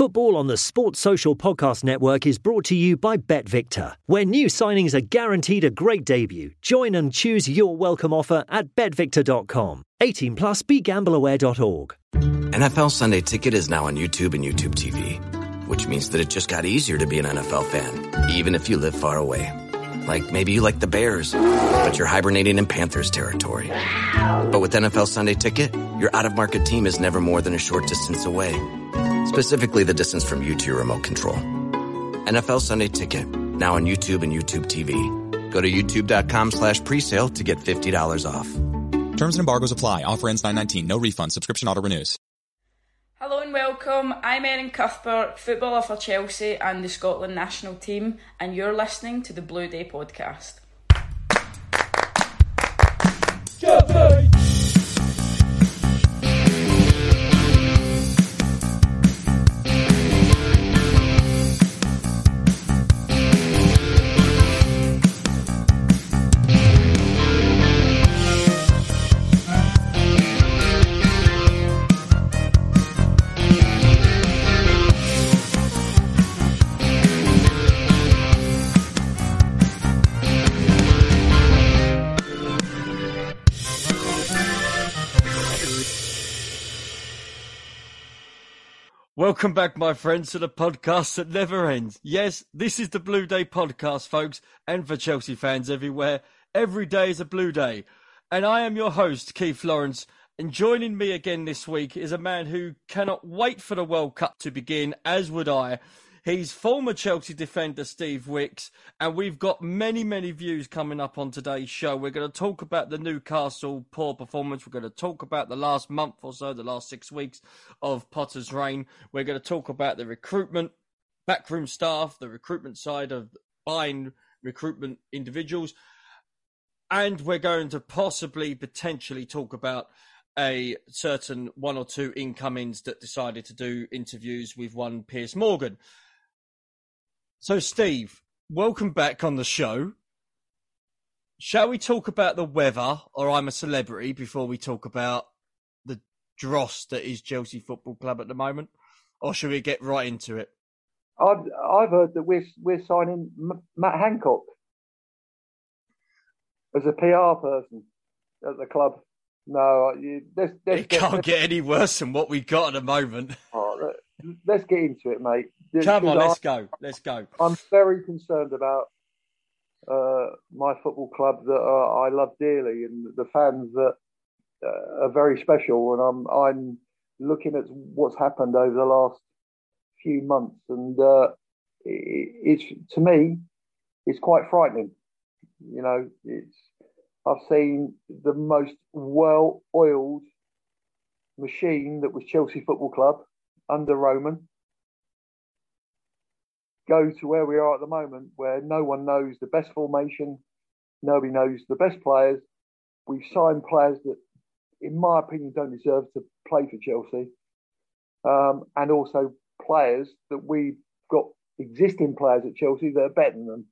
Football on the Sports Social Podcast Network is brought to you by BetVictor, where new signings are guaranteed a great debut. Join and choose your welcome offer at betvictor.com. 18 plus begambleaware.org. NFL Sunday Ticket is now on YouTube and YouTube TV, which means that it just got easier to be an NFL fan, even if you live far away. Like maybe you like the Bears, but you're hibernating in Panthers territory. But with NFL Sunday Ticket, your out of market team is never more than a short distance away specifically the distance from you to your remote control. NFL Sunday Ticket, now on YouTube and YouTube TV. Go to youtube.com slash presale to get $50 off. Terms and embargoes apply. Offer ends 919. No refund. Subscription auto renews. Hello and welcome. I'm Erin Cuthbert, footballer for Chelsea and the Scotland national team, and you're listening to the Blue Day podcast. Chelsea! Welcome back, my friends, to the podcast that never ends. Yes, this is the Blue Day podcast, folks, and for Chelsea fans everywhere. Every day is a Blue Day. And I am your host, Keith Lawrence. And joining me again this week is a man who cannot wait for the World Cup to begin, as would I. He's former Chelsea defender Steve Wicks, and we've got many, many views coming up on today's show. We're going to talk about the Newcastle poor performance. We're going to talk about the last month or so, the last six weeks of Potter's reign. We're going to talk about the recruitment, backroom staff, the recruitment side of buying recruitment individuals. And we're going to possibly, potentially talk about a certain one or two incomings that decided to do interviews with one Piers Morgan. So, Steve, welcome back on the show. Shall we talk about the weather or I'm a celebrity before we talk about the dross that is Chelsea Football Club at the moment? Or should we get right into it? I've I've heard that we're we're signing M- Matt Hancock as a PR person at the club. No, you, let's, let's it can't get any worse than what we got at the moment. Oh, Let's get into it, mate. Come on, let's go. Let's go. I'm very concerned about uh, my football club that uh, I love dearly and the fans that uh, are very special. And I'm I'm looking at what's happened over the last few months, and uh, it, it's to me, it's quite frightening. You know, it's I've seen the most well-oiled machine that was Chelsea Football Club under Roman go to where we are at the moment, where no one knows the best formation, nobody knows the best players. We've signed players that, in my opinion, don't deserve to play for Chelsea, um, and also players that we've got existing players at Chelsea that are better than them.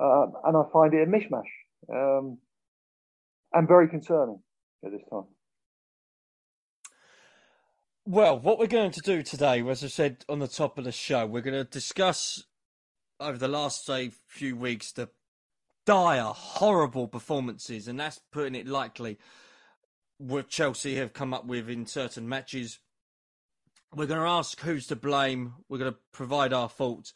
Um, and I find it a mishmash um, and very concerning at this time. Well, what we're going to do today, as I said on the top of the show, we're going to discuss over the last say few weeks the dire, horrible performances, and that's putting it lightly. What Chelsea have come up with in certain matches. We're going to ask who's to blame. We're going to provide our faults,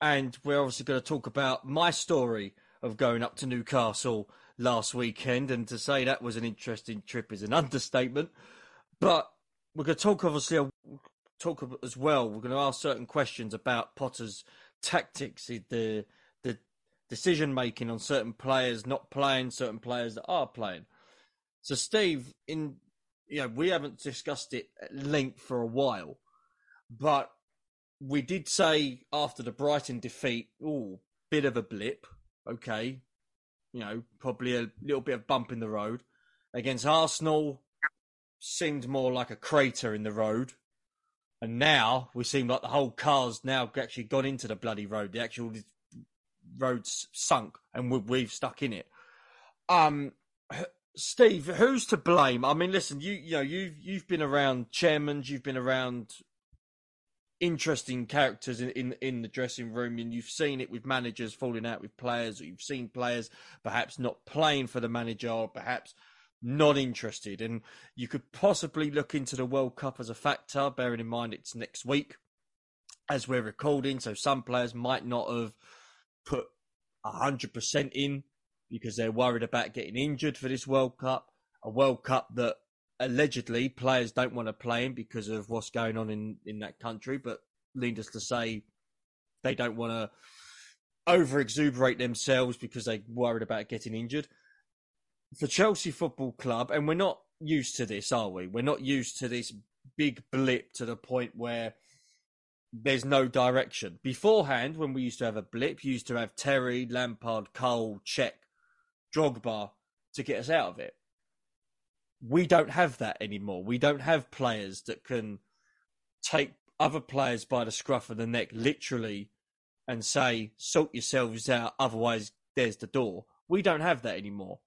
and we're obviously going to talk about my story of going up to Newcastle last weekend. And to say that was an interesting trip is an understatement, but we're going to talk obviously talk as well. We're going to ask certain questions about Potter's tactics, the the decision making on certain players not playing, certain players that are playing. So, Steve, in you know, we haven't discussed it at length for a while, but we did say after the Brighton defeat, oh, bit of a blip, okay, you know, probably a little bit of bump in the road against Arsenal seemed more like a crater in the road. And now we seem like the whole car's now actually gone into the bloody road. The actual road's sunk and we've stuck in it. Um, Steve, who's to blame? I mean, listen, you you know you've you've been around chairmen, you've been around interesting characters in, in in the dressing room, and you've seen it with managers falling out with players, or you've seen players perhaps not playing for the manager, or perhaps not interested. And you could possibly look into the World Cup as a factor, bearing in mind it's next week as we're recording. So some players might not have put 100% in because they're worried about getting injured for this World Cup. A World Cup that allegedly players don't want to play in because of what's going on in, in that country, but needless to say, they don't want to over exuberate themselves because they're worried about getting injured. For Chelsea Football Club, and we're not used to this, are we? We're not used to this big blip to the point where there's no direction. Beforehand, when we used to have a blip, you used to have Terry, Lampard, Cole, Cech, Drogba to get us out of it. We don't have that anymore. We don't have players that can take other players by the scruff of the neck, literally, and say, sort yourselves out, otherwise, there's the door. We don't have that anymore.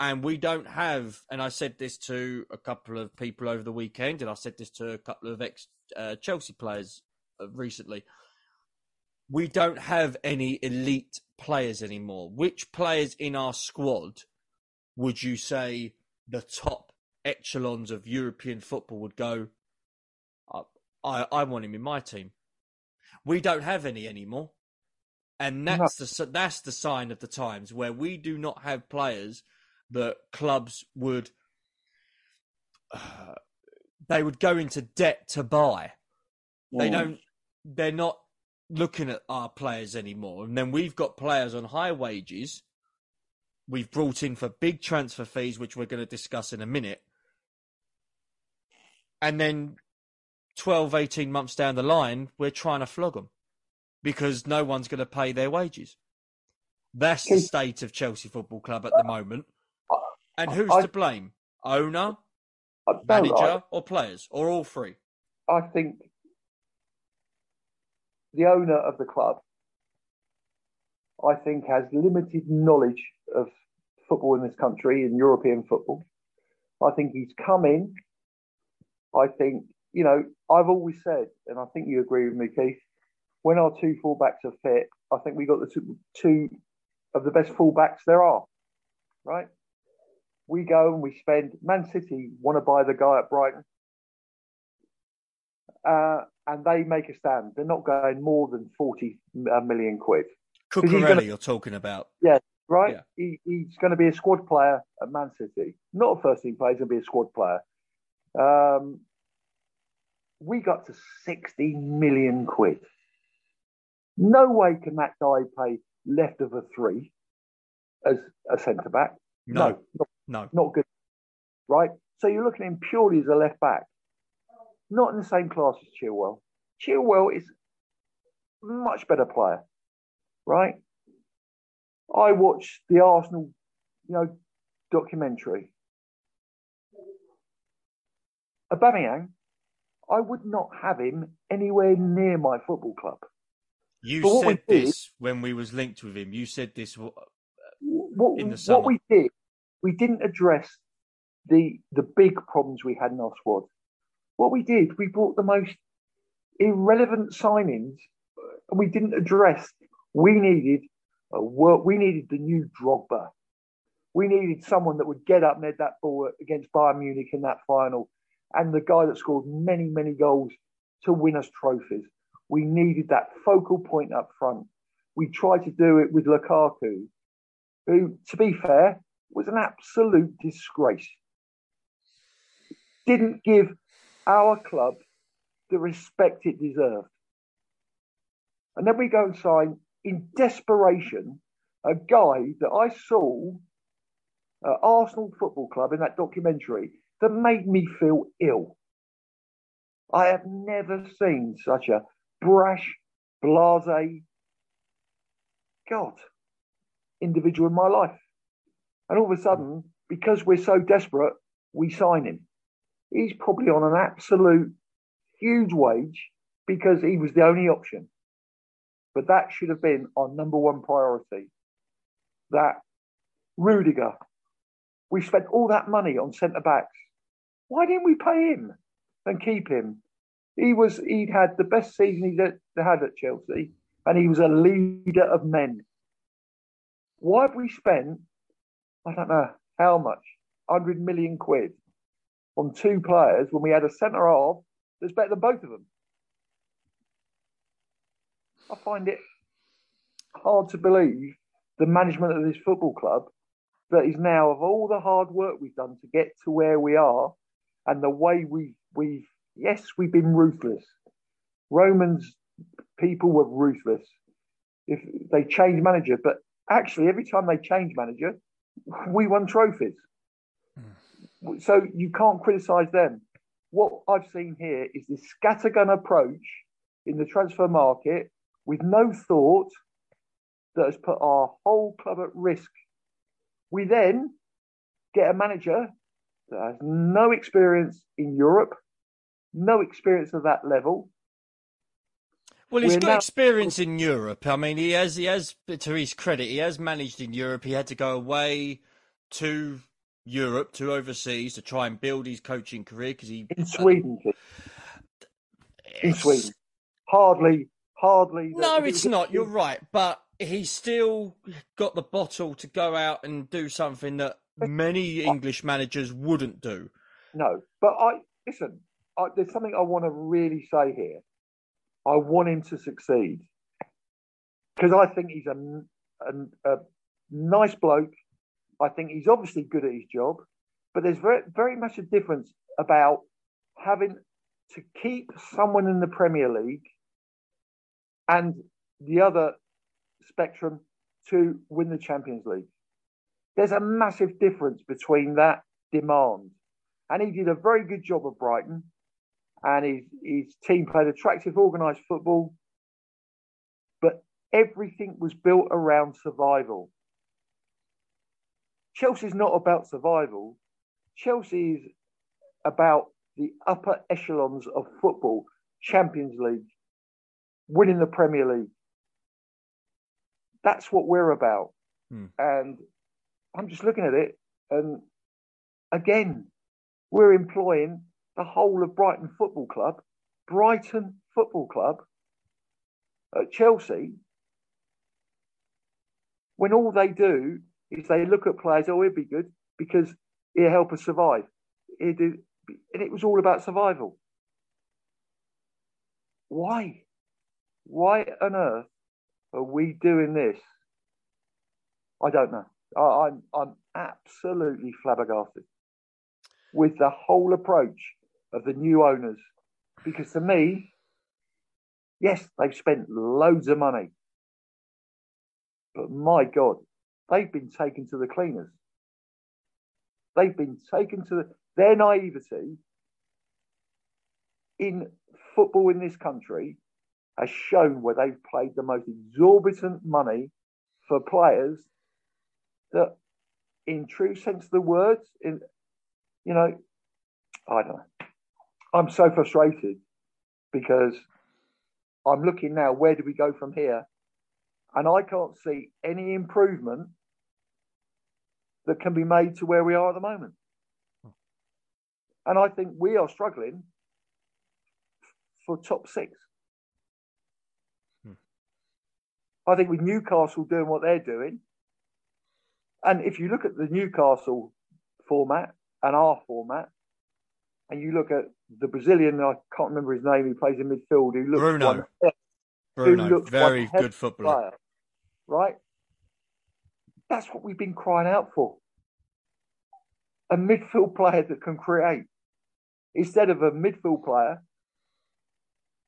And we don't have, and I said this to a couple of people over the weekend, and I said this to a couple of ex uh, Chelsea players recently. We don't have any elite players anymore. Which players in our squad would you say the top echelons of European football would go? I I want him in my team. We don't have any anymore, and that's no. the that's the sign of the times where we do not have players that clubs would uh, they would go into debt to buy. They don't they're not looking at our players anymore. And then we've got players on high wages. We've brought in for big transfer fees, which we're going to discuss in a minute. And then 12, 18 months down the line, we're trying to flog them because no one's going to pay their wages. That's the state of Chelsea Football Club at the moment. And who's I, to blame? Owner, manager, or players, or all three? I think the owner of the club, I think, has limited knowledge of football in this country and European football. I think he's come in. I think, you know, I've always said, and I think you agree with me, Keith, when our two fullbacks are fit, I think we got the two, two of the best fullbacks there are, right? We go and we spend, Man City want to buy the guy at Brighton. Uh, and they make a stand. They're not going more than 40 uh, quid. Cucurella, you're talking about. Yeah, right? Yeah. He, he's going to be a squad player at Man City. Not a first team player, he's going to be a squad player. Um, we got to 60 million quid. No way can that guy pay left of a three as a centre back. No, no, no, not good. Right? So you're looking at him purely as a left back not in the same class as Chilwell. Chilwell is much better player, right? I watched the Arsenal, you know, documentary. Aubameyang, I would not have him anywhere near my football club. You said this when we was linked with him. You said this what, in the summer. What we did, we didn't address the the big problems we had in our squad. What we did, we brought the most irrelevant signings, and we didn't address. We needed uh, a work. We needed the new Drogba. We needed someone that would get up and head that ball against Bayern Munich in that final, and the guy that scored many, many goals to win us trophies. We needed that focal point up front. We tried to do it with Lukaku, who, to be fair, was an absolute disgrace. Didn't give our club the respect it deserved. And then we go and sign, in desperation, a guy that I saw at Arsenal Football Club in that documentary that made me feel ill. I have never seen such a brash, blase, God, individual in my life. And all of a sudden, because we're so desperate, we sign him he's probably on an absolute huge wage because he was the only option. But that should have been our number one priority. That Rudiger, we spent all that money on centre backs. Why didn't we pay him and keep him? He was he'd had the best season he'd had at Chelsea, and he was a leader of men. Why have we spent, I don't know how much, hundred million quid on two players when we had a centre half that's better than both of them? I find it hard to believe the management of this football club that is now of all the hard work we've done to get to where we are and the way we we've yes we've been ruthless romans people were ruthless if they changed manager but actually every time they change manager we won trophies mm. so you can't criticize them what i've seen here is this scattergun approach in the transfer market with no thought that has put our whole club at risk we then get a manager that has no experience in Europe, no experience of that level. Well, he's We're got now... experience in Europe. I mean, he has. He has, to his credit, he has managed in Europe. He had to go away to Europe, to overseas, to try and build his coaching career because he in Sweden. In Sweden, hardly, hardly. No, it's not. You're right, but he's still got the bottle to go out and do something that many English managers wouldn't do. No, but I listen. I, there's something I want to really say here. I want him to succeed because I think he's a, a, a nice bloke. I think he's obviously good at his job, but there's very very much a difference about having to keep someone in the Premier League and the other spectrum to win the Champions League. There's a massive difference between that demand. And he did a very good job at Brighton. And his, his team played attractive, organised football. But everything was built around survival. Chelsea's not about survival. Chelsea is about the upper echelons of football, Champions League, winning the Premier League, that's what we're about. Hmm. And I'm just looking at it, and again, we're employing the whole of Brighton Football Club, Brighton Football Club at Chelsea, when all they do is they look at players, oh, he'd be good because he'll help us survive. Do, and it was all about survival. Why? Why on earth are we doing this? I don't know. I, I'm I'm absolutely flabbergasted with the whole approach of the new owners, because to me, yes, they've spent loads of money, but my God, they've been taken to the cleaners. They've been taken to the, their naivety in football in this country has shown where they've paid the most exorbitant money for players that, in true sense of the words, in you know, I don't know. I'm so frustrated because I'm looking now. Where do we go from here? And I can't see any improvement that can be made to where we are at the moment. And I think we are struggling for top six. Hmm. I think with Newcastle doing what they're doing, and if you look at the Newcastle format and our format, and you look at the Brazilian, I can't remember his name, he plays in midfield, who looks Bruno. One, Bruno, looks very good footballer. Player, right? That's what we've been crying out for. A midfield player that can create instead of a midfield player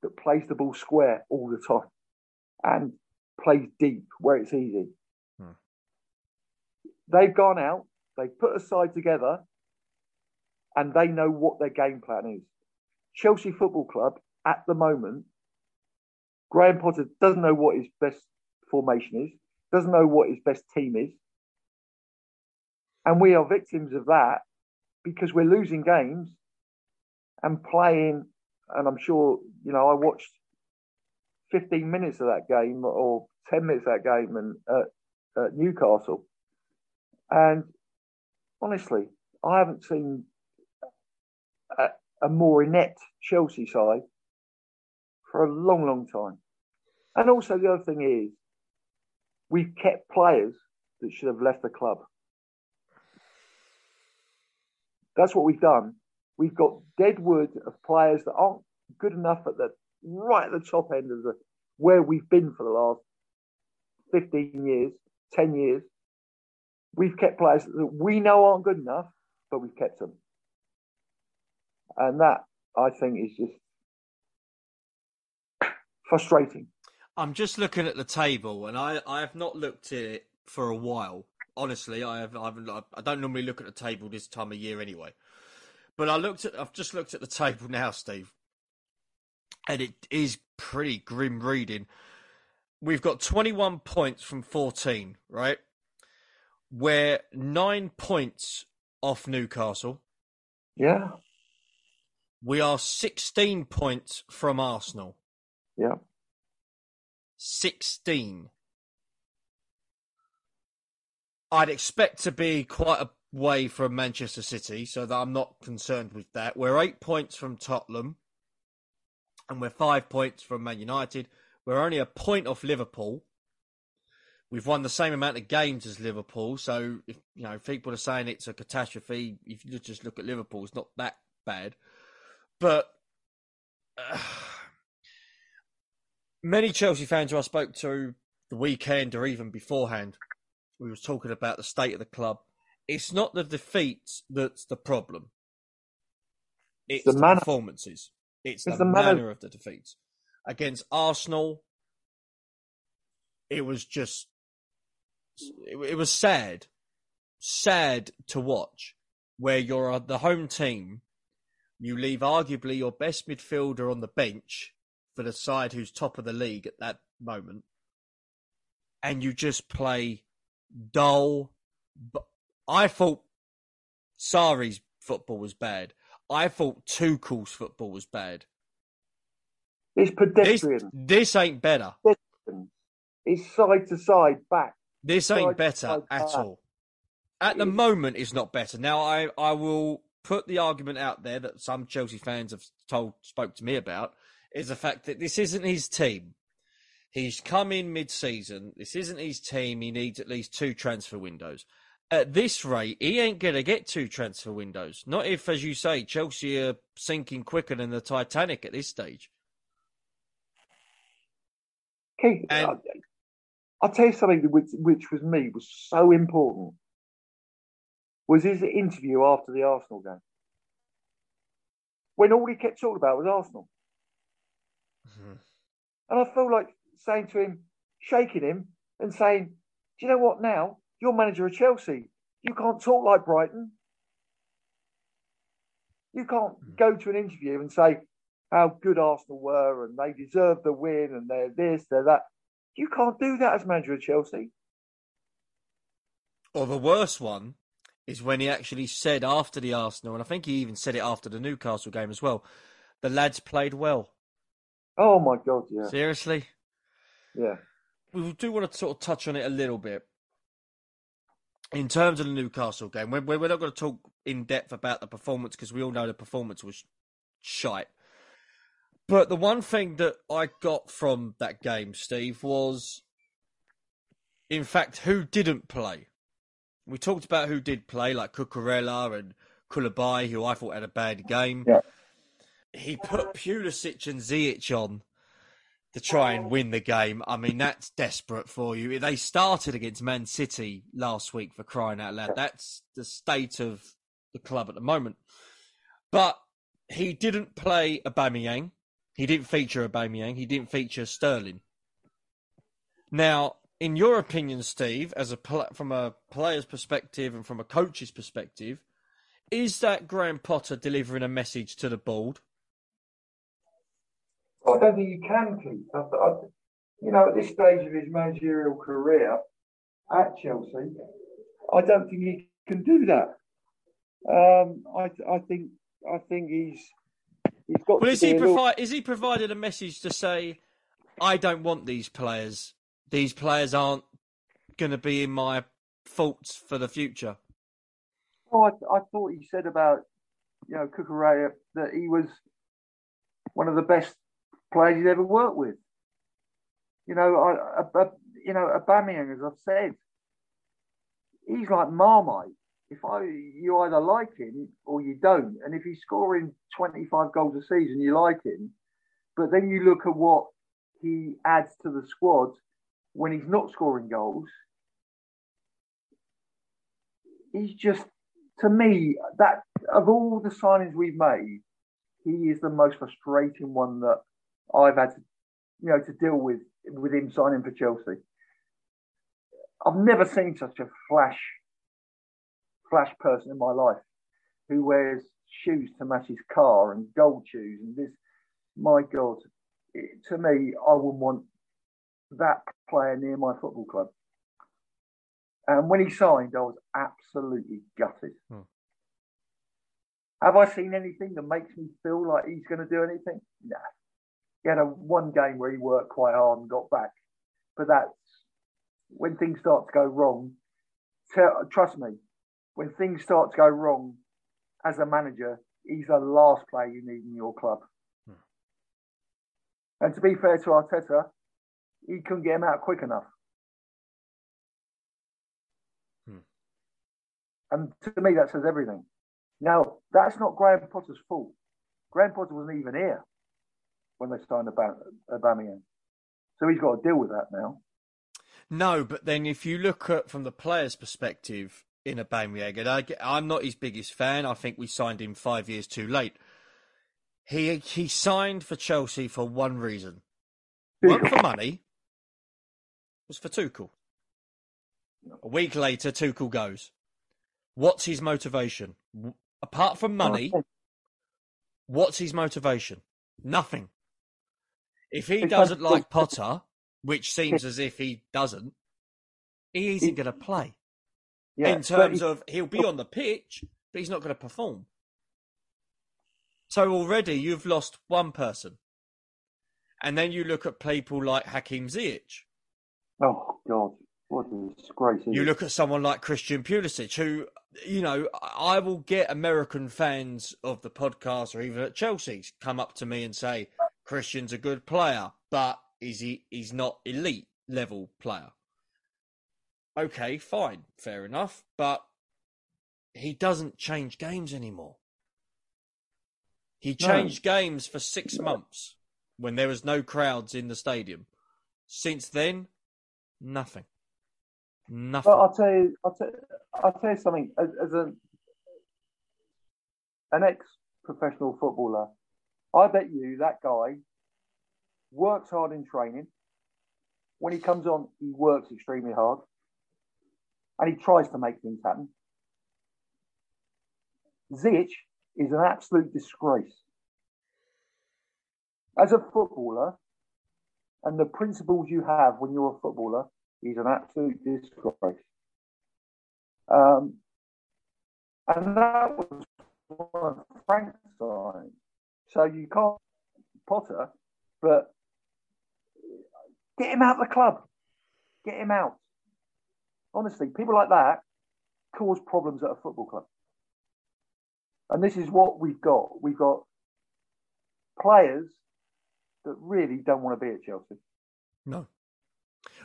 that plays the ball square all the time. And plays deep where it's easy. Hmm. They've gone out, they've put a side together, and they know what their game plan is. Chelsea Football Club at the moment, Graham Potter doesn't know what his best formation is, doesn't know what his best team is. And we are victims of that because we're losing games and playing. And I'm sure, you know, I watched 15 minutes of that game or 10 minutes of that game and at, at Newcastle. And honestly, I haven't seen a, more inept Chelsea side for a long, long time. And also, the other thing is, we've kept players that should have left the club. That's what we've done. We've got dead wood of players that aren't good enough at the right at the top end of the where we've been for the last 15 years, 10 years. We've kept players that we know aren't good enough, but we've kept them. And that, I think, is just frustrating. I'm just looking at the table, and I, I have not looked at it for a while. Honestly, I have I've, I don't normally look at the table this time of year anyway. But I looked at I've just looked at the table now, Steve, and it is pretty grim reading. We've got 21 points from 14, right? We're nine points off Newcastle. Yeah. We are 16 points from Arsenal. Yeah. 16. I'd expect to be quite a way from Manchester City, so that I'm not concerned with that. We're eight points from Tottenham, and we're five points from Man United. We're only a point off Liverpool. We've won the same amount of games as Liverpool, so if you know if people are saying it's a catastrophe, if you just look at Liverpool, it's not that bad. But uh, many Chelsea fans who I spoke to the weekend or even beforehand, we was talking about the state of the club. It's not the defeats that's the problem. It's the the, manner. performances. It's, It's the, the manner. manner of the defeats. Against Arsenal, it was just, it, it was sad, sad to watch. Where you're the home team, you leave arguably your best midfielder on the bench for the side who's top of the league at that moment, and you just play dull. I thought Sarri's football was bad. I thought Tuchel's football was bad. It's This, pedestrian. this ain't better. It's side to side, back. This ain't to better side at back. all. At the It is. moment, it's not better. Now, I, I will put the argument out there that some Chelsea fans have told spoke to me about is the fact that this isn't his team. He's come in mid-season. This isn't his team. He needs at least two transfer windows. At this rate, he ain't gonna get two transfer windows. Not if, as you say, Chelsea are sinking quicker than the Titanic at this stage. Keith, And- I'll, I'll tell you something which, which was me was so important was his interview after the Arsenal game. When all he kept talking about was Arsenal. Mm-hmm. And I feel like saying to him, shaking him and saying, Do you know what now? You're manager of Chelsea. You can't talk like Brighton. You can't mm. go to an interview and say how good Arsenal were and they deserve the win and they're this, they're that. You can't do that as manager of Chelsea. Or the worst one is when he actually said after the Arsenal, and I think he even said it after the Newcastle game as well. The lads played well. Oh my God, yeah. Seriously, Yeah. we do want to sort of touch on it a little bit in terms of the Newcastle game. We're, we're not going to talk in depth about the performance because we all know the performance was shite. But the one thing that I got from that game, Steve, was in fact who didn't play. We talked about who did play, like Cucurella and Koulibaly, who I thought had a bad game. Yeah. He put Pulisic and Ziyech on to try and win the game. I mean, that's desperate for you. They started against Man City last week for crying out loud. That's the state of the club at the moment. But he didn't play Aubameyang. He didn't feature Aubameyang. He didn't feature Sterling. Now, in your opinion, Steve, as a from a player's perspective and from a coach's perspective, is that Graham Potter delivering a message to the board? I don't think you can, Keith. I, I, you know, at this stage of his managerial career at Chelsea, I don't think he can do that. Um, I, I think, I think he's he's got. Well, to is he provi- is he provided a message to say, I don't want these players. These players aren't going to be in my thoughts for the future. Oh, I, I thought he said about you know Cucurella that he was one of the best players he's ever worked with. You know, I, I, I you know, Aubameyang, as I've said, he's like Marmite. If I, you either like him or you don't, and if he's scoring 25 goals a season, you like him. But then you look at what he adds to the squad when he's not scoring goals. He's just, to me, that of all the signings we've made, he is the most frustrating one that I've had to, you know, to deal with with him signing for Chelsea. I've never seen such a flash, flash person in my life who wears shoes to match his car and gold shoes and this. My God, it, to me, I wouldn't want that player near my football club. And when he signed, I was absolutely gutted. Hmm. Have I seen anything that makes me feel like he's going to do anything? Nah. He had a one game where he worked quite hard and got back, but that's when things start to go wrong. Tell, trust me, when things start to go wrong, as a manager, he's the last player you need in your club. Hmm. And to be fair to Arteta, he couldn't get him out quick enough. Hmm. And to me, that says everything. Now, that's not Graham Potter's fault. Graham Potter wasn't even here when they signed Aubameyang. So he's got to deal with that now. No, but then if you look at from the player's perspective in Aubameyang, and I, I'm not his biggest fan. I think we signed him five years too late. He he signed for Chelsea for one reason. One for money. Was for Tuchel. A week later, Tuchel goes. What's his motivation? Apart from money, what's his motivation? Nothing. If he doesn't like Potter, which seems as if he doesn't, he isn't going to play. Yeah, in terms of he'll be on the pitch, but he's not going to perform. So already you've lost one person. And then you look at people like Hakim Ziyech. Oh, God. What a disgrace. You look at someone like Christian Pulisic, who, you know, I will get American fans of the podcast or even at Chelsea come up to me and say, Christian's a good player, but is he he's not elite level player. Okay, fine, fair enough, but he doesn't change games anymore. He changed no. games for six months when there was no crowds in the stadium. Since then, nothing. Nothing. Well, I'll tell you. I'll tell, I'll tell you something. As, as a an ex-professional footballer, I bet you that guy works hard in training. When he comes on, he works extremely hard and he tries to make things happen. Ziyech is an absolute disgrace. As a footballer, and the principles you have when you're a footballer, he's an absolute disgrace. Um, and that was one of Frank's signs. So you can't Potter, but Get him out of the club. Get him out. Honestly, people like that cause problems at a football club. And this is what we've got. We've got players that really don't want to be at Chelsea. No.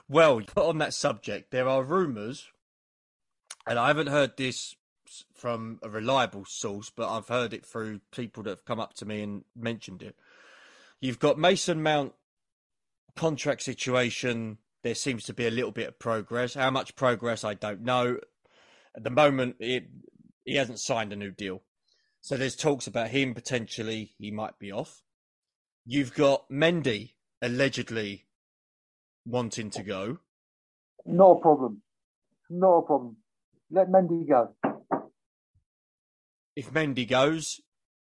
Well, on that subject, there are rumours, and I haven't heard this from a reliable source, but I've heard it through people that have come up to me and mentioned it. You've got Mason Mount contract situation, there seems to be a little bit of progress. How much progress, I don't know. At the moment, it, he hasn't signed a new deal. So there's talks about him potentially, he might be off. You've got Mendy allegedly wanting to go. Not a problem. Not a problem. Let Mendy go. If Mendy goes,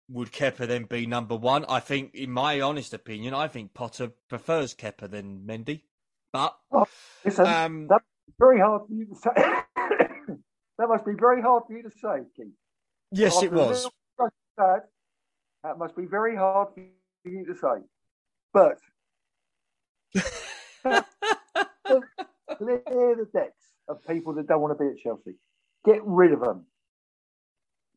would Kepa then be number one? I think, in my honest opinion, I think Potter prefers Kepa than Mendy. But oh, listen, um, that's very hard for you to say. that must be very hard for you to say, Keith. Yes, After it was. That, that must be very hard for you to say. But clear the decks of people that don't want to be at Chelsea. Get rid of them.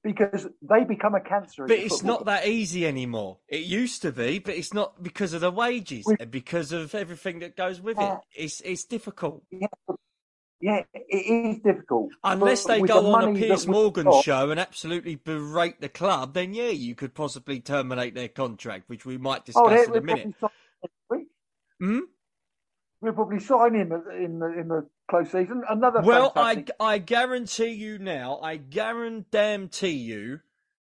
because they become a cancer. But it's not that easy anymore. It used to be, but it's not because of the wages We- and because of everything that goes with it. Uh, it's it's difficult. Yeah, it is difficult. Unless But they go the on a Piers Morgan got- show and absolutely berate the club, then yeah, you could possibly terminate their contract, which we might Oh, discuss in a minute. probably sign next week. Hmm? We'll probably sign him in the in the close season. Another Well, I, fantastic- I guarantee you now, I guarantee you,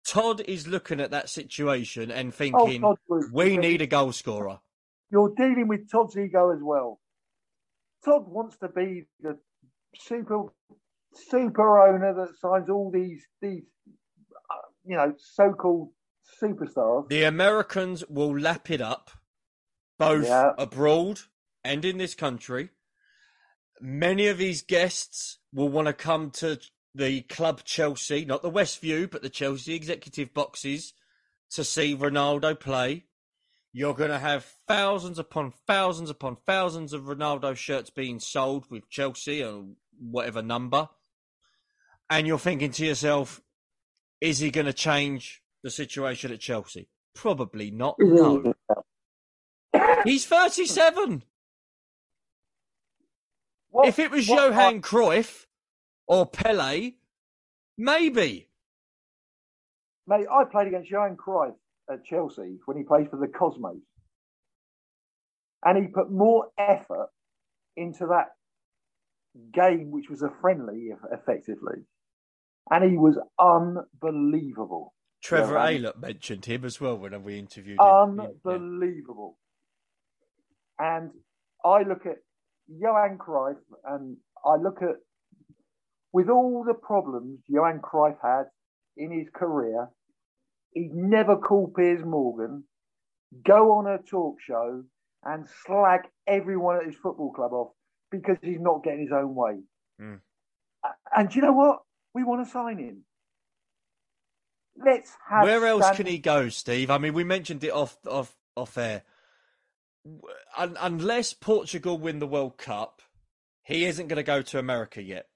Todd is looking at that situation and thinking, Oh, Todd we need a goal scorer. you're dealing with Todd's ego as well. Todd wants to be the super super owner that signs all these these uh, you know so-called superstars. The Americans will lap it up, both Yeah. abroad and in this country. Many of these guests will want to come to the club Chelsea, not the Westview, but the Chelsea executive boxes to see Ronaldo play. You're going to have thousands upon thousands upon thousands of Ronaldo shirts being sold with Chelsea or whatever number. And you're thinking to yourself, is he going to change the situation at Chelsea? Probably not. No. He's 37. What- if it was what Johan Cruyff or Pele, maybe. Mate, I played against Johan Cruyff at Chelsea when he played for the Cosmos. And he put more effort into that game, which was a friendly, effectively. And he was unbelievable. Trevor Yeah, Aylott mentioned him as well when we interviewed him. Yeah, yeah. Unbelievable. And I look at Johan Cruyff and I look at, with all the problems Johan Cruyff had in his career, he'd never call Piers Morgan, go on a talk show and slag everyone at his football club off because he's not getting his own way. Mm. And do you know what? We want to sign him. Let's have. Where else Stan- can he go, Steve? I mean, we mentioned it off off off air. Un- unless Portugal win the World Cup, he isn't going to go to America yet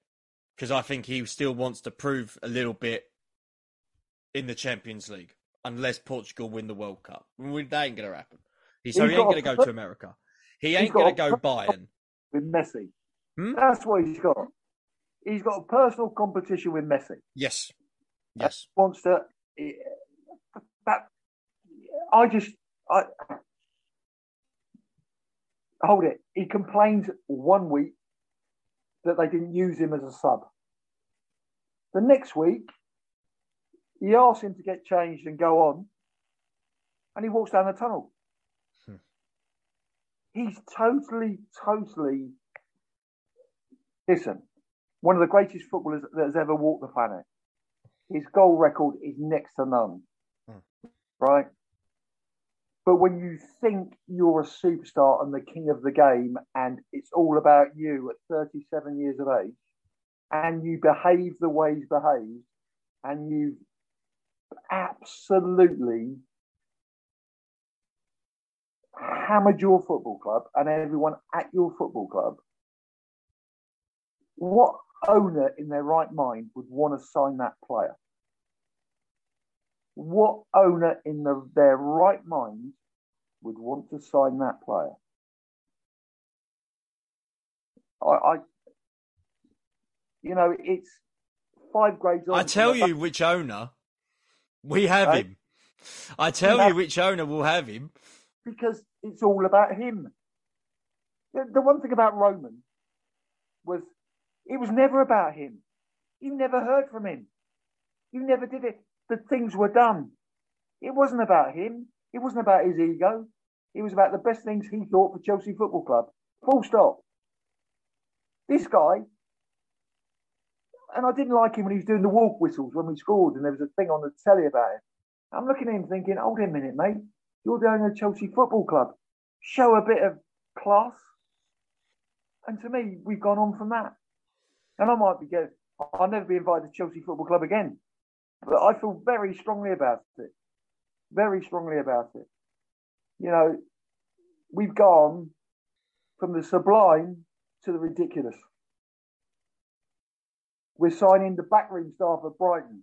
because I think he still wants to prove a little bit in the Champions League. Unless Portugal win the World Cup, that ain't going to happen. So He's he ain't going to go to America. He ain't going to go Bayern. With Messi. Hmm? That's what he's got. He's got a personal competition with Messi. Yes, yes. Wants to. That I just I hold it. He complains one week that they didn't use him as a sub. The next week, he asks him to get changed and go on, and he walks down the tunnel. He's totally, totally. Listen, one of the greatest footballers that has ever walked the planet. His goal record is next to none, Hmm. right? But when you think you're a superstar and the king of the game, and it's all about you at 37 years of age, and you behave the way he's behaved, and you absolutely hammered your football club and everyone at your football club, what owner in their right mind would want to sign that player? What owner in the, their right mind would want to sign that player? I, I you know, it's five grades. I tell you which owner. We have him. I tell you which owner will have him. Because it's all about him. The, one thing about Roman was it was never about him. You never heard from him. You never did it. The things were done. It wasn't about him. It wasn't about his ego. It was about the best things he thought for Chelsea Football Club. Full stop. This guy, and I didn't like him when he was doing the walk whistles when we scored, and there was a thing on the telly about him. I'm looking at him thinking, hold on a minute, mate. You're doing a Chelsea Football Club. Show a bit of class. And to me, we've gone on from that. And I might be getting, I'll never be invited to Chelsea Football Club again. But I feel very strongly about it. Very strongly about it. You know, we've gone from the sublime to the ridiculous. We're signing the backroom staff at Brighton.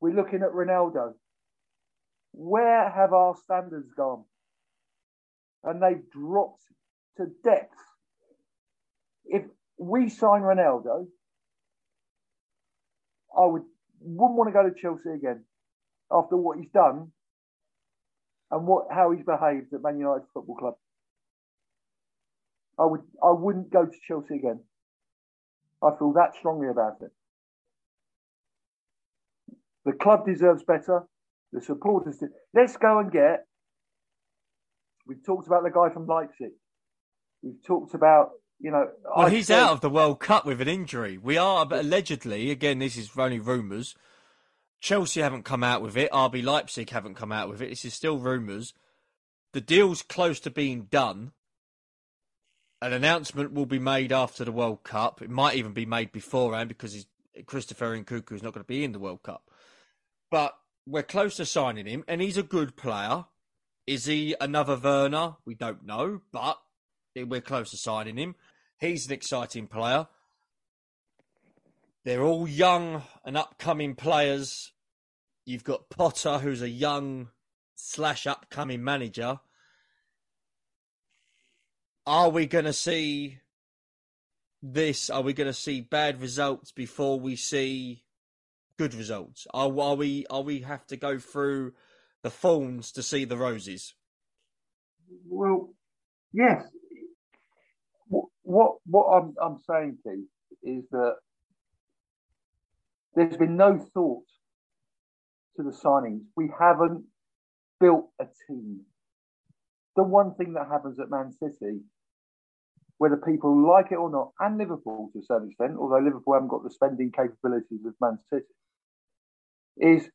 We're looking at Ronaldo. Where have our standards gone? And they've dropped to depths. If we sign Ronaldo, I would wouldn't want to go to Chelsea again after what he's done and what how he's behaved at Man United Football Club. I would I wouldn't go to Chelsea again. I feel that strongly about it. The club deserves better. The supporters. Do. Let's go and get. We've talked about the guy from Leipzig. We've talked about you know. Well, I he's out of the World Cup with an injury. We are, but allegedly, again, this is only rumours. Chelsea haven't come out with it. RB Leipzig haven't come out with it. This is still rumours. The deal's close to being done. An announcement will be made after the World Cup. It might even be made beforehand because Christopher Nkunku is not going to be in the World Cup. But we're close to signing him, and he's a good player. Is he another Werner? We don't know, but we're close to signing him. He's an exciting player. They're all young and upcoming players. You've got Potter, who's a young slash upcoming manager. Are we going to see this? Are we going to see bad results before we see good results? Are, are we? Are we have to go through the thorns to see the roses? Well, yes. What what, I'm I'm saying, Keith, is that there's been no thought to the signings. We haven't built a team. The one thing that happens at Man City, whether people like it or not, and Liverpool to a certain extent, although Liverpool haven't got the spending capabilities of Man City, is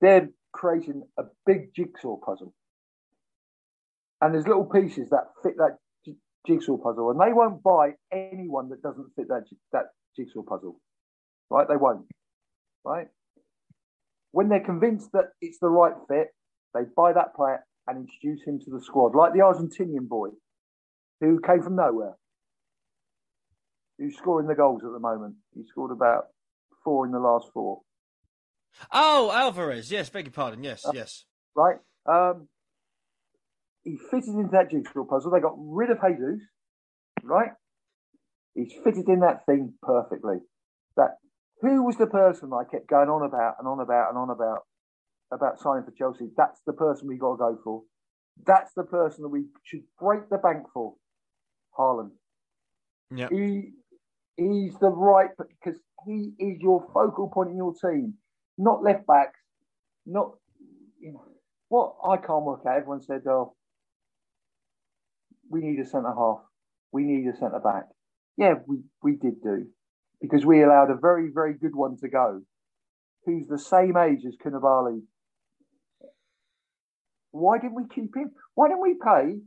they're creating a big jigsaw puzzle. And there's little pieces that fit that jigsaw puzzle, and they won't buy anyone that doesn't fit that that jigsaw puzzle, right? They won't, right? When they're convinced that it's the right fit, they buy that player and introduce him to the squad, like the Argentinian boy who came from nowhere, who's scoring the goals at the moment. He scored about four in the last four, Oh, Alvarez. Yes, beg your pardon. Yes, yes. right? Um, he fitted into that jigsaw puzzle. They got rid of Jesus, right? He's fitted in that thing perfectly. That who was the person I kept going on about and on about and on about about signing for Chelsea? That's the person we got to go for. That's the person that we should break the bank for. Haaland. Yeah. He he's the right because he is your focal point in your team, not left backs, not you know what I can't work out. Everyone said, "Oh, we need a centre half, we need a centre back." Yeah, we we did do because we allowed a very very good one to go, who's the same age as Koulibaly. Why didn't we keep him? Why didn't we pay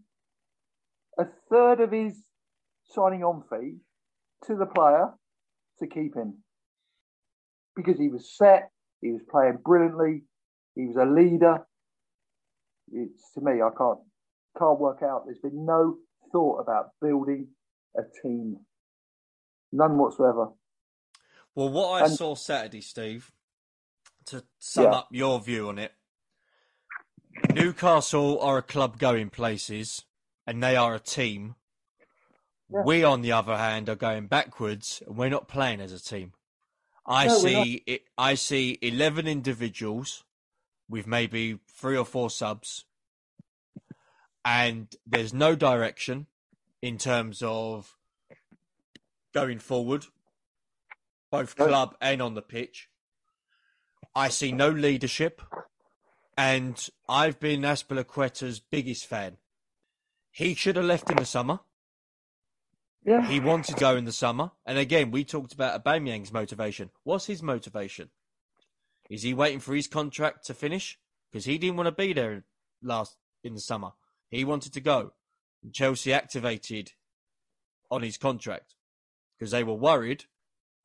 a third of his signing on fee to the player to keep him? Because he was set, he was playing brilliantly, he was a leader. It's to me, I can't can't work out. There's been no thought about building a team, none whatsoever. Well, what I And- saw Saturday, Steve, to sum Yeah. up your view on it, Newcastle are a club going places, and they are a team. Yeah. We, on the other hand, are going backwards, and we're not playing as a team. I No, see it. I see eleven individuals with maybe three or four subs, and there's no direction in terms of going forward, both club and on the pitch. I see no leadership, and I've been Azpilicueta's biggest fan. He should have left in the summer. Yeah, He wanted to go in the summer. And again, we talked about Aubameyang's motivation. What's his motivation? Is he waiting for his contract to finish? Because he didn't want to be there last in the summer. He wanted to go. And Chelsea activated on his contract because they were worried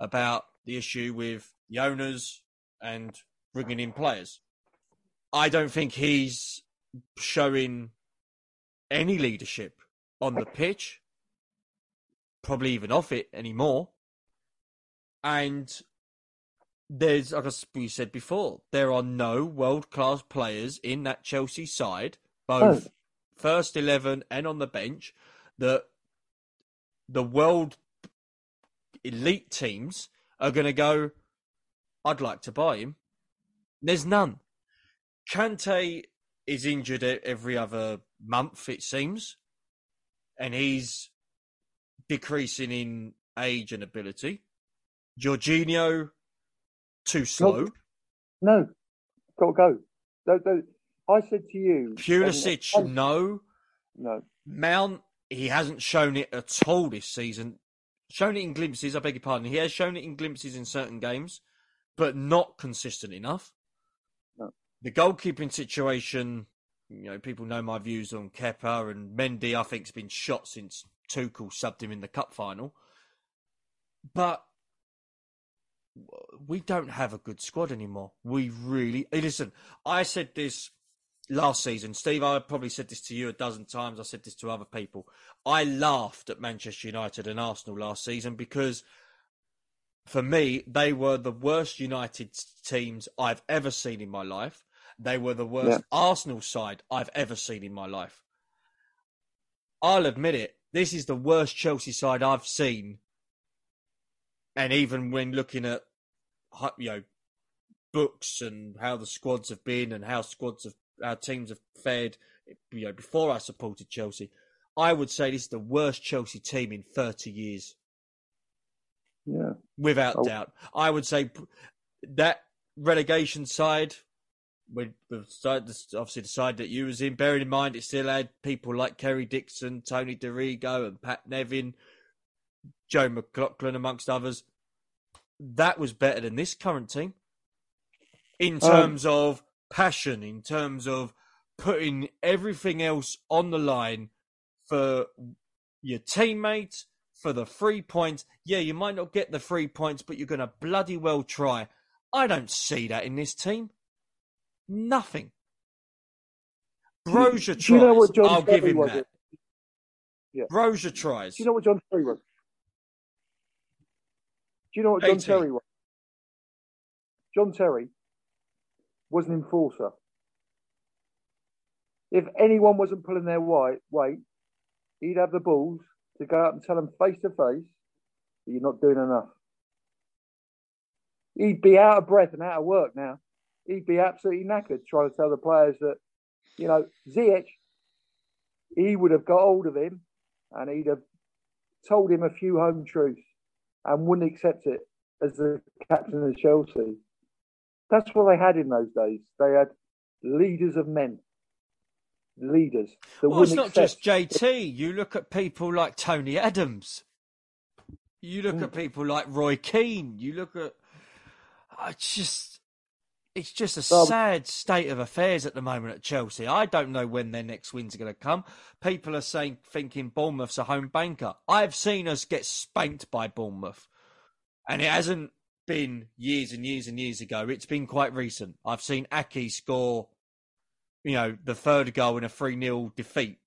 about the issue with the owners and bringing in players. I don't think he's showing any leadership on the pitch probably even off it anymore. And there's, like we said before, there are no world class players in that Chelsea side, both Oh. first 11 and on the bench, that the world elite teams are going to go, I'd like to buy him. There's none. Kante is injured every other month, it seems, and he's decreasing in age and ability. Jorginho, too slow. No, got to go. Don't, don't. I said to you, um, Pulisic, and- no. no. Mount, he hasn't shown it at all this season. Shown it in glimpses, I beg your pardon. He has shown it in glimpses in certain games, but not consistent enough. No. The goalkeeping situation, you know, people know my views on Kepa and Mendy, I think, has been shot since Tuchel subbed him in the cup final. But we don't have a good squad anymore. We really. Listen, I said this last season. Steve, I probably said this to you a dozen times. I said this to other people. I laughed at Manchester United and Arsenal last season because for me, they were the worst United teams I've ever seen in my life. They were the worst Arsenal side I've ever seen in my life. I'll admit it. This is the worst Chelsea side I've seen. And even when looking at, you know, books and how the squads have been and how squads have, how teams have fared, you know, before I supported Chelsea, I would say this is the worst Chelsea team in 30 years Yeah. without Oh. doubt. I would say that relegation side, side, obviously the side that you was in, bearing in mind it still had people like Kerry Dixon, Tony Dorigo, and Pat Nevin, Joe McLaughlin, amongst others. That was better than this current team in Um, terms of passion, in terms of putting everything else on the line for your teammates, for the three points. Yeah, you might not get the three points, but you're going to bloody well try. I don't see that in this team. Nothing. Broja tries. Do you know what John I'll give Terry him was that. it? Yeah. Broja tries. Do you know what John Terry was? Do you know what John 18. Terry was? John Terry was an enforcer. If anyone wasn't pulling their weight, weight, he'd have the balls to go out and tell them face to face that you're not doing enough. He'd be out of breath and out of work now. He'd be absolutely knackered trying to tell the players that, you know, Ziyech, he would have got hold of him and he'd have told him a few home truths and wouldn't accept it as the captain of Chelsea. That's what they had in those days. They had leaders of men, leaders. Well, it's wouldn't just JT. You look at people like Tony Adams. You look Mm. at people like Roy Keane. You look at. I just. It's just a Well- sad state of affairs at the moment at Chelsea. I don't know when their next wins are going to come. People are saying, thinking Bournemouth's a home banker. I've seen us get spanked by Bournemouth, and it hasn't been years and years and years ago. It's been quite recent. I've seen Aké score, you know, the third goal in a 3 0 defeat.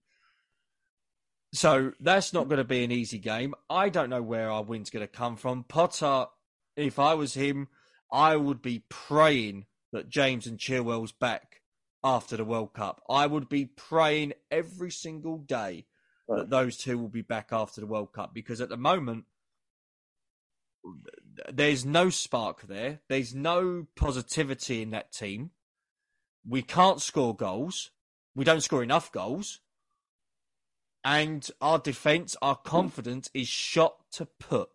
So that's not going to be an easy game. I don't know where our win's going to come from. Potter, if I was him, I would be praying that James and Chilwell's back after the World Cup. I would be praying every single day that those two will be back after the World Cup because at the moment, there's no spark there. There's no positivity in that team. We can't score goals. We don't score enough goals. And our defence, our confidence is shot to put.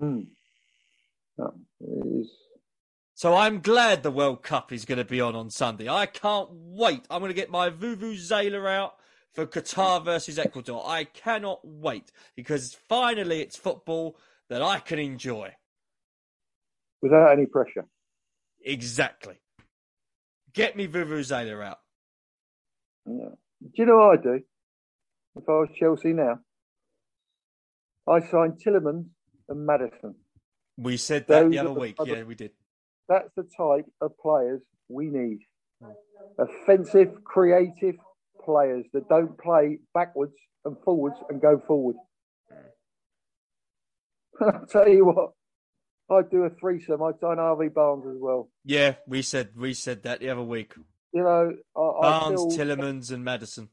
Mm. Is. So I'm glad the World Cup is going to be on on Sunday. I can't wait. I'm going to get my Vuvuzela out for Qatar versus Ecuador. I cannot wait because finally it's football that I can enjoy. Without any pressure. Exactly. Get me Vuvuzela out. Yeah. Do you know what I do? If I was Chelsea now, I signed Tielemans and Maddison. We said that Those the other the week. of- Yeah, we did. That's the type of players we need. Offensive, creative players that don't play backwards and forwards and go forward. I'll tell you what, I'd do a threesome. I'd sign Harvey Barnes as well. Yeah, we said we said that the other week. You know, I, Barnes, Tielemans, and Maddison.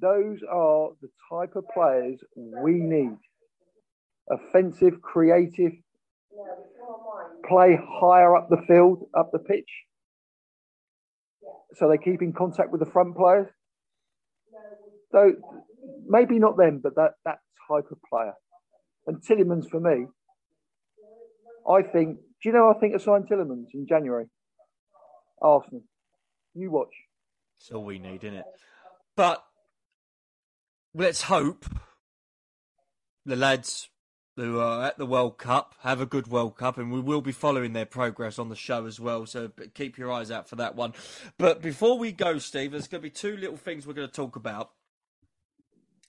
those are the type of players we need. Offensive, creative, play higher up the field, up the pitch. So they keep in contact with the front players. So maybe not them, but that, that type of player. And Tielemans for me, I think, do you know, I think I signed Tielemans in January. Arsenal. You watch. That's all we need, isn't it? But let's hope the lads who are at the World Cup have a good World Cup, and we will be following their progress on the show as well. So keep your eyes out for that one. But before we go, Steve, there's going to be two little things we're going to talk about.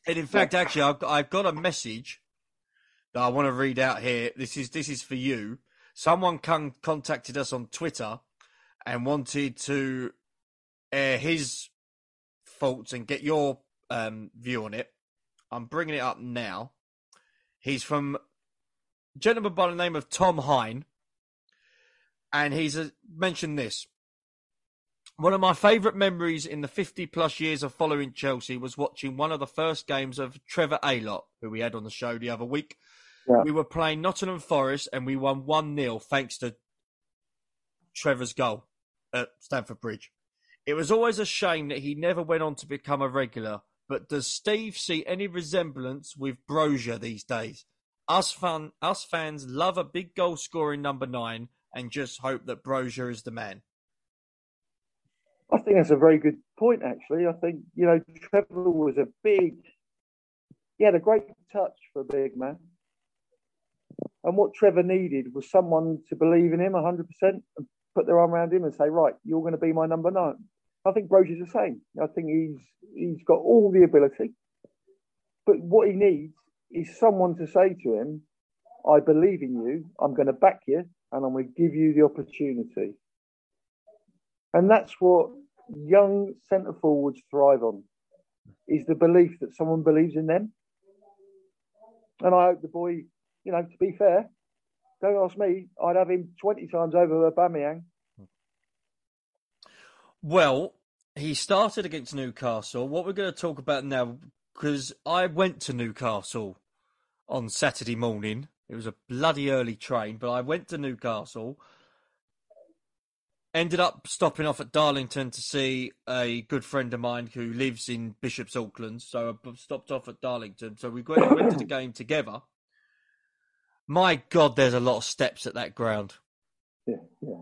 And in fact, actually, I've got, I've got a message that I want to read out here. This is this is for you. Someone con- contacted us on Twitter and wanted to air his thoughts and get your um, view on it. I'm bringing it up now. He's from a gentleman by the name of Tom Hine, and he's mentioned this. One of my favourite memories in the 50 plus years of following Chelsea was watching one of the first games of Trevor Aylott, who we had on the show the other week. Yeah. We were playing Nottingham Forest and we won 1 0 thanks to Trevor's goal at Stamford Bridge. It was always a shame that he never went on to become a regular, but does Steve see any resemblance with Broja these days? Us, us fans love a big goal scoring number nine and just hope that Broja is the man. I think that's a very good point, actually. I think, you know, Trevor was a big, he had a great touch for a big man. And what Trevor needed was someone to believe in him 100% and put their arm around him and say, right, you're going to be my number nine. I think Broja's the same. I think he's he's got all the ability. But what he needs is someone to say to him, I believe in you, I'm going to back you, and I'm going to give you the opportunity. And that's what young centre forwards thrive on, is the belief that someone believes in them. And I hope the boy, you know, to be fair, don't ask me, I'd have him 20 times over Aubameyang. Well, he started against Newcastle. What we're going to talk about now, because I went to Newcastle on Saturday morning. It was a bloody early train, but I went to Newcastle. Ended up stopping off at Darlington to see a good friend of mine who lives in Bishop's Auckland. So I stopped off at Darlington. So we went, went to the game together. My God, there's a lot of steps at that ground. Yeah, yeah.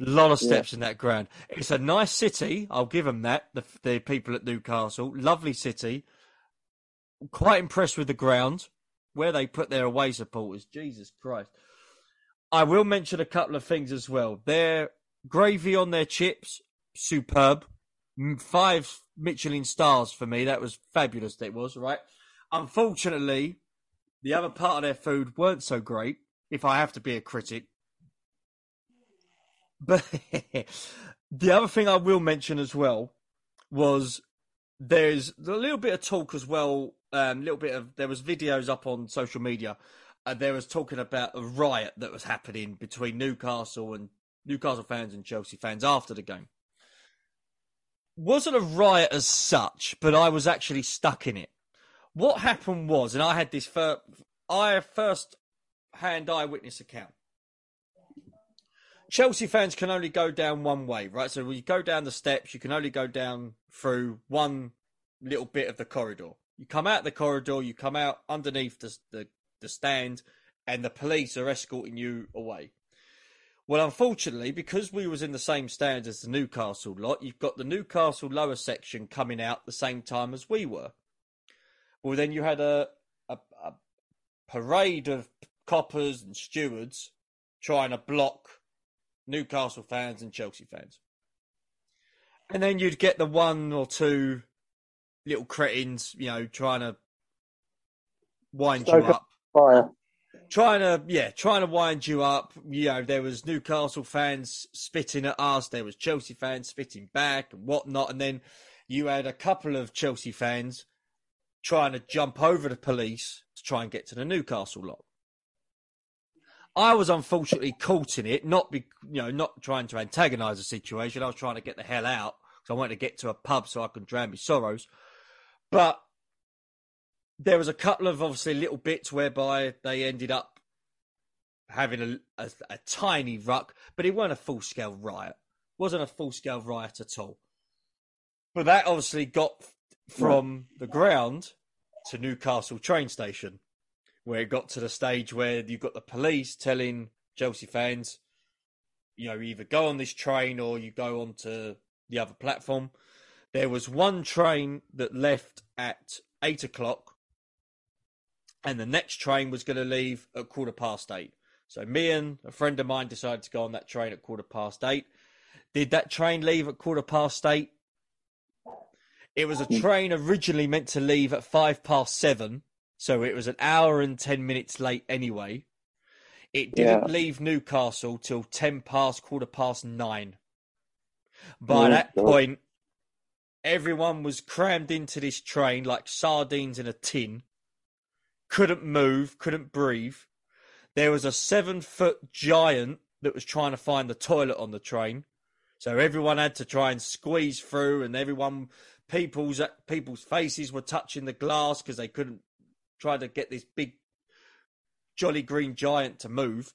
A lot of steps in that ground. It's a nice city. I'll give them that. The, the people at Newcastle, lovely city. Quite impressed with the ground where they put their away supporters. Jesus Christ! I will mention a couple of things as well. Their gravy on their chips, superb. Five Michelin stars for me. That was fabulous. That was right. Unfortunately, the other part of their food weren't so great. If I have to be a critic, but the other thing I will mention as well was there's a little bit of talk as well. A um, little bit of there was videos up on social media. Uh, there was talking about a riot that was happening between Newcastle and Newcastle fans and Chelsea fans after the game. Wasn't a riot as such, but I was actually stuck in it. What happened was, and I had this first, I first hand eyewitness account. Chelsea fans can only go down one way, right? So when you go down the steps, you can only go down through one little bit of the corridor. You come out the corridor, you come out underneath the, the, the stand, and the police are escorting you away. Well, unfortunately, because we was in the same stand as the Newcastle lot, you've got the Newcastle lower section coming out the same time as we were. Well, then you had a, a, a parade of coppers and stewards trying to block Newcastle fans and Chelsea fans. And then you'd get the one or two little cretins, you know, trying to wind Stoke you up. Fire. Trying to, yeah, trying to wind you up. You know, there was Newcastle fans spitting at us. There was Chelsea fans spitting back and whatnot. And then you had a couple of Chelsea fans trying to jump over the police to try and get to the Newcastle lot. I was unfortunately caught in it, not be, you know, not trying to antagonise the situation. I was trying to get the hell out because I wanted to get to a pub so I could drown my sorrows. But there was a couple of obviously little bits whereby they ended up having a, a, a tiny ruck, but it wasn't a full scale riot. Wasn't a full scale riot at all. But that obviously got from the ground to Newcastle train station, where it got to the stage where you've got the police telling Chelsea fans, you know, either go on this train or you go on to the other platform. There was one train that left at eight o'clock, and the next train was going to leave at quarter past eight. So me and a friend of mine decided to go on that train at quarter past eight. Did that train leave at quarter past eight? It was a mm. train originally meant to leave at five past seven, so it was an hour and ten minutes late anyway. It didn't Yeah. leave Newcastle till ten past quarter past nine. By Oh, that God. point, everyone was crammed into this train like sardines in a tin. Couldn't move, couldn't breathe. There was a seven foot giant that was trying to find the toilet on the train. So everyone had to try and squeeze through, and everyone, people's people's faces were touching the glass because they couldn't try to get this big, jolly green giant to move.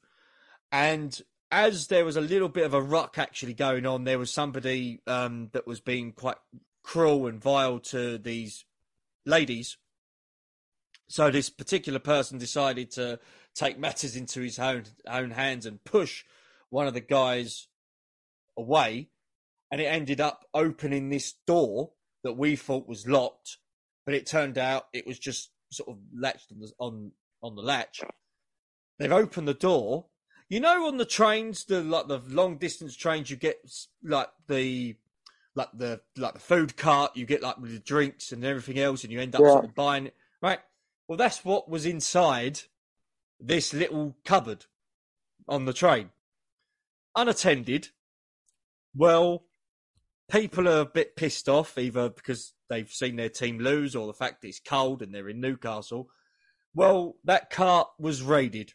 And as there was a little bit of a ruck actually going on, there was somebody um, that was being quite cruel and vile to these ladies. So this particular person decided to take matters into his own own hands and push one of the guys away, and it ended up opening this door that we thought was locked, but it turned out it was just sort of latched on the, on, on the latch. They've opened the door. You know, on the trains, the like the long distance trains, you get like the like the like the food cart. You get like the drinks and everything else, and you end up Yeah. sort of buying it. Right. Well, that's what was inside this little cupboard on the train, unattended. Well, people are a bit pissed off, either because they've seen their team lose or the fact it's cold and they're in Newcastle. Well, that cart was raided.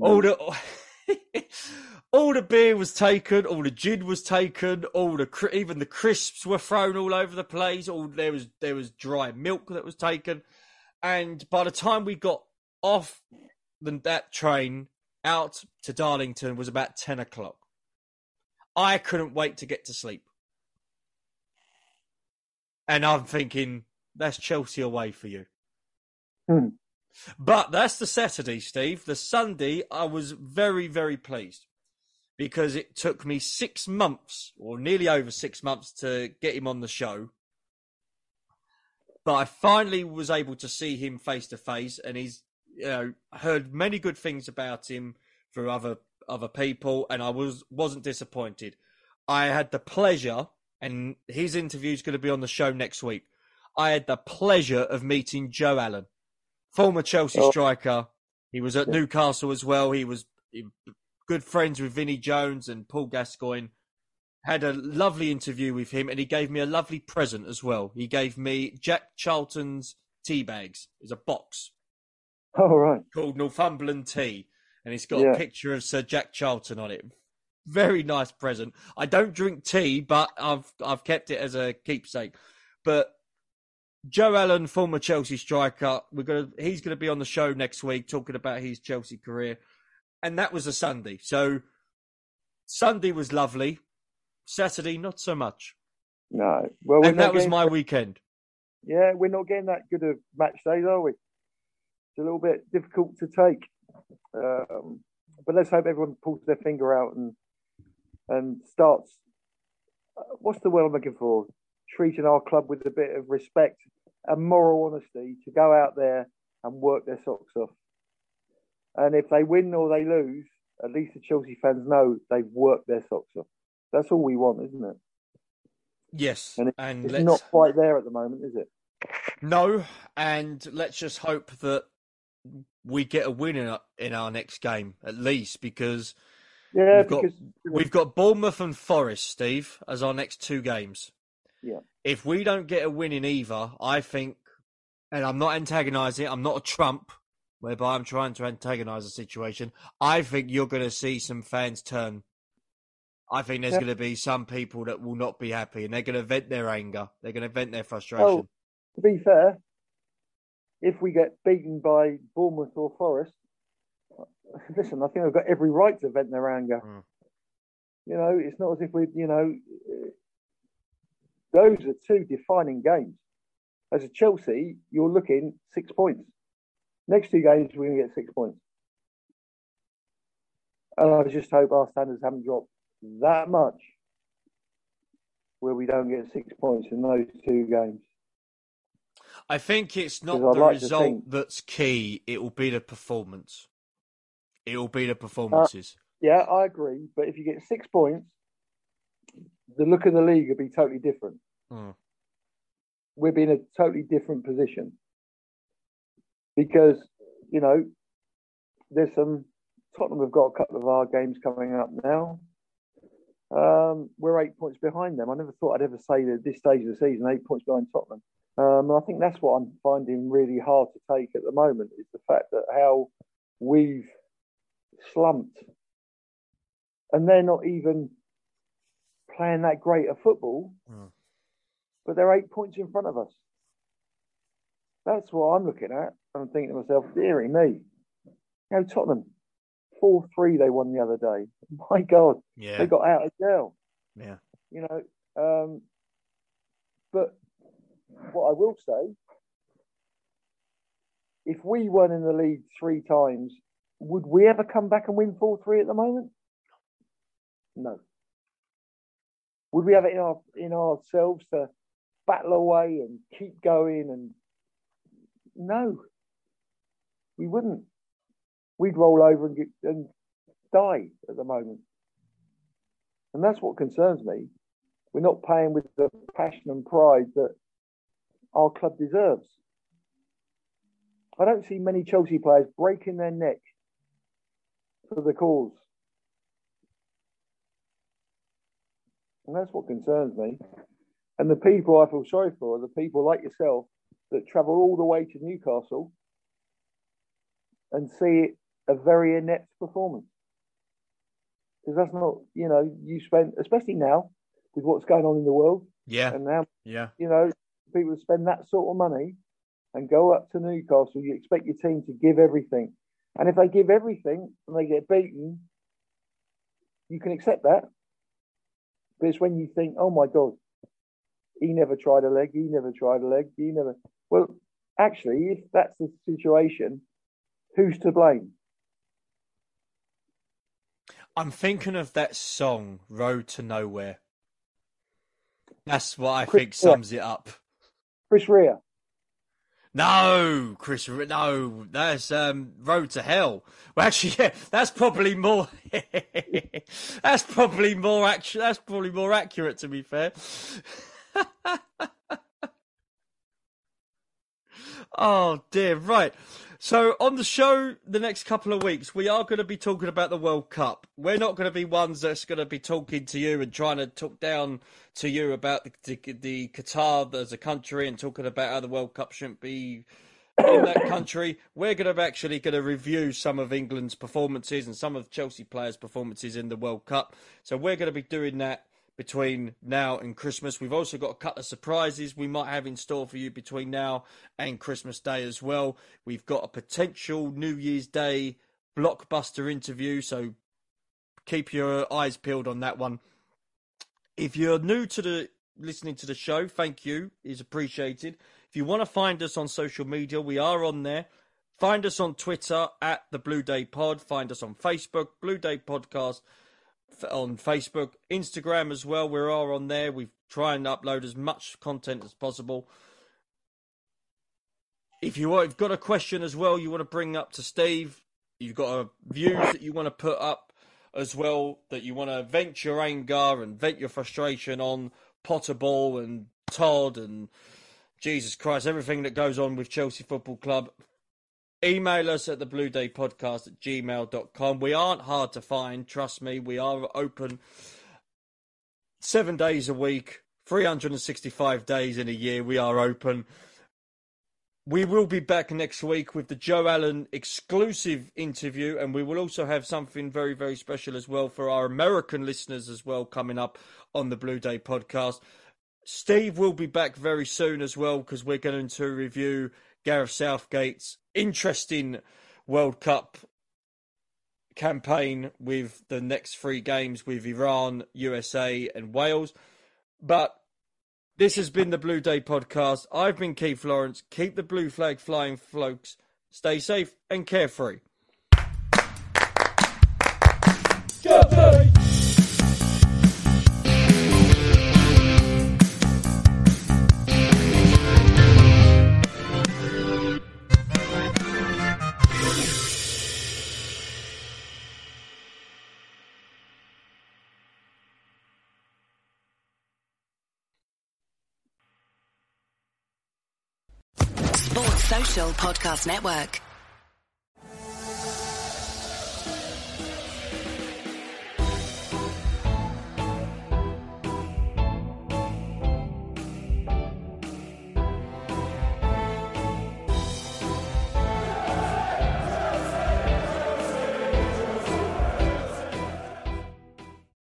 All the all the beer was taken, all the gin was taken, all the even the crisps were thrown all over the place. All there was there was dry milk that was taken, and by the time we got off the, that train out to Darlington was about ten o'clock. I couldn't wait to get to sleep, and I'm thinking that's Chelsea away for you. Hmm. But that's the Saturday, Steve. The Sunday, I was very, very pleased because it took me six months, or nearly over six months, to get him on the show. But I finally was able to see him face to face, and he's you know heard many good things about him through other other people, and I was wasn't disappointed. I had the pleasure, and his interview is going to be on the show next week. I had the pleasure of meeting Joe Allon, former Chelsea Oh. striker. He was at Newcastle as well. He was good friends with Vinnie Jones and Paul Gascoigne. Had a lovely interview with him, and he gave me a lovely present as well. He gave me Jack Charlton's tea bags. It's a box All right. called Northumberland Tea, and it's got Yeah. a picture of Sir Jack Charlton on it. Very nice present. I don't drink tea, but I've I've kept it as a keepsake. But Joe Allon, former Chelsea striker, we're gonna he's gonna be on the show next week talking about his Chelsea career, and that was a Sunday. So Sunday was lovely. Saturday, not so much. No. Well, and that was my weekend. Yeah, we're not getting that good of match days, are we? It's a little bit difficult to take. Um, but let's hope everyone pulls their finger out and and starts. Uh, what's the word I'm looking for? Treating our club with a bit of respect and moral honesty to go out there and work their socks off. And if they win or they lose, at least the Chelsea fans know they've worked their socks off. That's all we want, isn't it? Yes, And and It's not quite there at the moment, is it? No, and let's just hope that we get a win in our, in our next game at least because Yeah, we've got because we've got Bournemouth and Forest, Steve, as our next two games. Yeah. If we don't get a win in either, I think, and I'm not antagonising, I'm not a trump, whereby I'm trying to antagonise the situation, I think you're going to see some fans turn. I think there's Yeah. going to be some people that will not be happy, and they're going to vent their anger. They're going to vent their frustration. Well, to be fair, if we get beaten by Bournemouth or Forest, listen, I think I've got every right to vent their anger. Mm. You know, it's not as if we, you know, those are two defining games. As a Chelsea, you're looking six points. Next two games, we're going to get six points. And I just hope our standards haven't dropped that much where we don't get six points in those two games. I think it's not the like result think- that's key. It will be the performance. It will Uh, be the performances. Yeah, I agree. But if you get six points, the look of the league would be totally different. Mm. We'd be in a totally different position because you know there's some Tottenham have got a couple of our games coming up now. Um, we're eight points behind them. I never thought I'd ever say that at this stage of the season, eight points behind Tottenham. Um, and I think that's what I'm finding really hard to take at the moment is the fact that how we've slumped, and they're not even playing that great a football, Mm. but they're eight points in front of us. That's what I'm looking at. I'm thinking to myself, dearie me, you know, Tottenham, 4 3 they won the other day. My God, Yeah, they got out of jail, yeah. you know. Um, but what I will say, if we weren't in the lead three times, would we ever come back and win 4 3 at the moment? No. Would we have it in our in ourselves to battle away and keep going and no. We wouldn't. We'd roll over and get, and die at the moment. And that's what concerns me. We're not playing with the passion and pride that our club deserves. I don't see many Chelsea players breaking their neck for the cause. And that's what concerns me. And the people I feel sorry for are the people like yourself that travel all the way to Newcastle and see it a very inept performance. Because that's not, you know, you spend, especially now with what's going on in the world, Yeah, and now, yeah. you know, people spend that sort of money and go up to Newcastle, you expect your team to give everything. And if they give everything and they get beaten, you can accept that. But it's when you think, oh my God, he never tried a leg, he never tried a leg, he never. Well, actually, if that's the situation, who's to blame? I'm thinking of that song, Road to Nowhere. That's what I Chris- think sums it up. Chris Rea. No, Chris, no, that's um, Road to Hell. Well, actually, yeah, that's probably more. that's probably more actu- That's probably more accurate, to be fair. oh dear, right. So on the show, the next couple of weeks, we are going to be talking about the World Cup. We're not going to be ones that's going to be talking to you and trying to talk down to you about the, the, the Qatar as a country and talking about how the World Cup shouldn't be in that country. We're going to actually going to review some of England's performances and some of Chelsea players' performances in the World Cup. So we're going to be doing that between now and Christmas. We've also got a couple of surprises we might have in store for you between now and Christmas Day as well. We've got a potential New Year's Day blockbuster interview, so keep your eyes peeled on that one. If you're new to the listening to the show, thank you is appreciated. If you want to find us on social media, we are on there. Find us on Twitter at the Blue Day Pod. Find us on Facebook, Blue Day Podcast on Facebook, Instagram as well. We are on there. We try and upload as much content as possible. If you you've got a question as well, you want to bring up to Steve. You've got a views that you want to put up as well. That you want to vent your anger and vent your frustration on Potterball and Todd and Jesus Christ, everything that goes on with Chelsea Football Club. Email us at the Blue Day Podcast at gmail.com. We aren't hard to find, trust me. We are open seven days a week, 365 days in a year. We are open. we will be back next week with the Joe Allon exclusive interview, and we will also have something very, very special as well for our American listeners as well coming up on the Blue Day podcast. Steve will be back very soon as well because we're going to review Gareth Southgate's interesting World Cup campaign with the next three games with Iran, USA, and Wales. But this has been the Blue Day podcast. I've been Keith Lawrence. Keep the blue flag flying, folks. Stay safe and carefree. Podcast Network.